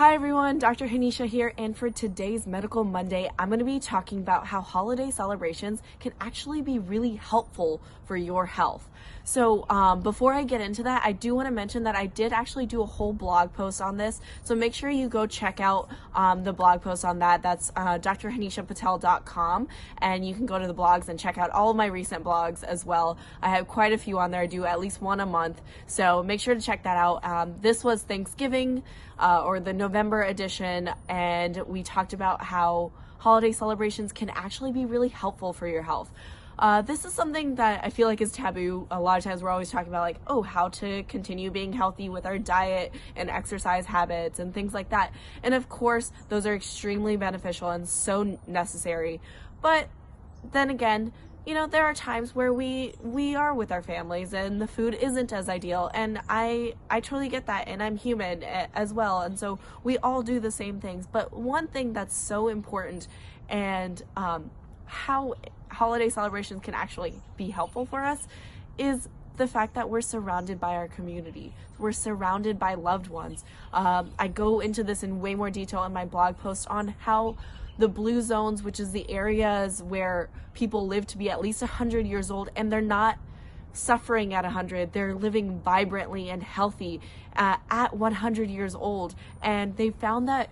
Hi everyone, Dr. Hanisha here, and for today's Medical Monday, I'm going to be talking about how holiday celebrations can actually be really helpful for your health. So, um, before I get into that, I do want to mention that I did actually do a whole blog post on this, so make sure you go check out um, the blog post on that. That's uh, drhanishapatel.com, and you can go to the blogs and check out all of my recent blogs as well. I have quite a few on there, I do at least one a month, so make sure to check that out. Um, this was Thanksgiving uh, or the November edition, and we talked about how holiday celebrations can actually be really helpful for your health. Uh, this is something that I feel like is taboo. A lot of times we're always talking about, like, oh, how to continue being healthy with our diet and exercise habits and things like that. And of course, those are extremely beneficial and so necessary. But then again, you know there are times where we we are with our families and the food isn't as ideal. And i i totally get that and i'm human as well. And so we all do the same things. But one thing that's so important and um, how holiday celebrations can actually be helpful for us is the fact that we're surrounded by our community. We're surrounded by loved ones. Um, I go into this in way more detail in my blog post on how the blue zones, which is the areas where people live to be at least 100 years old and they're not suffering at 100 they're living vibrantly and healthy uh, at 100 years old and they found that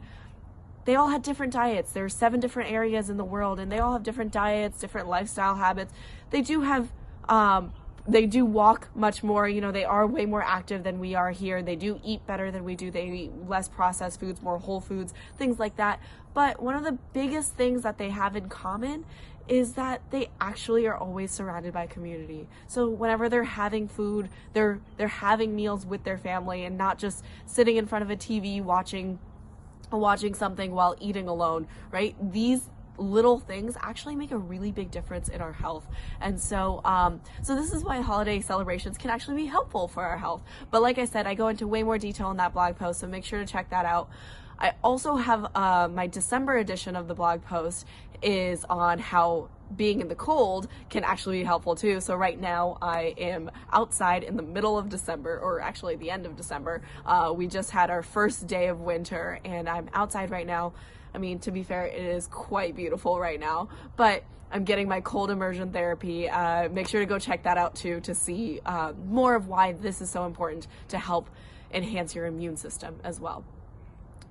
they all had different diets There are seven different areas in the world and they all have different diets different lifestyle habits they do have um, they do walk much more you know they are way more active than we are here they do eat better than we do they eat less processed foods more whole foods things like that but one of the biggest things that they have in common is that they actually are always surrounded by community. So whenever they're having food, they're they're having meals with their family and not just sitting in front of a TV watching watching something while eating alone, right? These little things actually make a really big difference in our health. And so, um, so this is why holiday celebrations can actually be helpful for our health. But like I said, I go into way more detail in that blog post, so make sure to check that out. I also have uh, my December edition of the blog post is on how being in the cold can actually be helpful too. So right now I am outside in the middle of December, or actually the end of December. Uh, we just had our first day of winter, and I'm outside right now I mean, to be fair, it is quite beautiful right now, but I'm getting my cold immersion therapy. Uh, make sure to go check that out too to see uh, more of why this is so important to help enhance your immune system as well.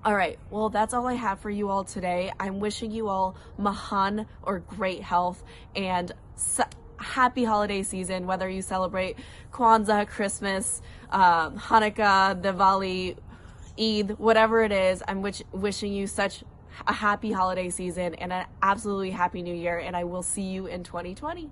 All right, well, that's all I have for you all today. I'm wishing you all Mahan or great health and happy holiday season, whether you celebrate Kwanzaa, Christmas, um, Hanukkah, Diwali, Eid, whatever it is. I'm wish- wishing you such a happy holiday season and an absolutely happy new year. And I will see you in 2020.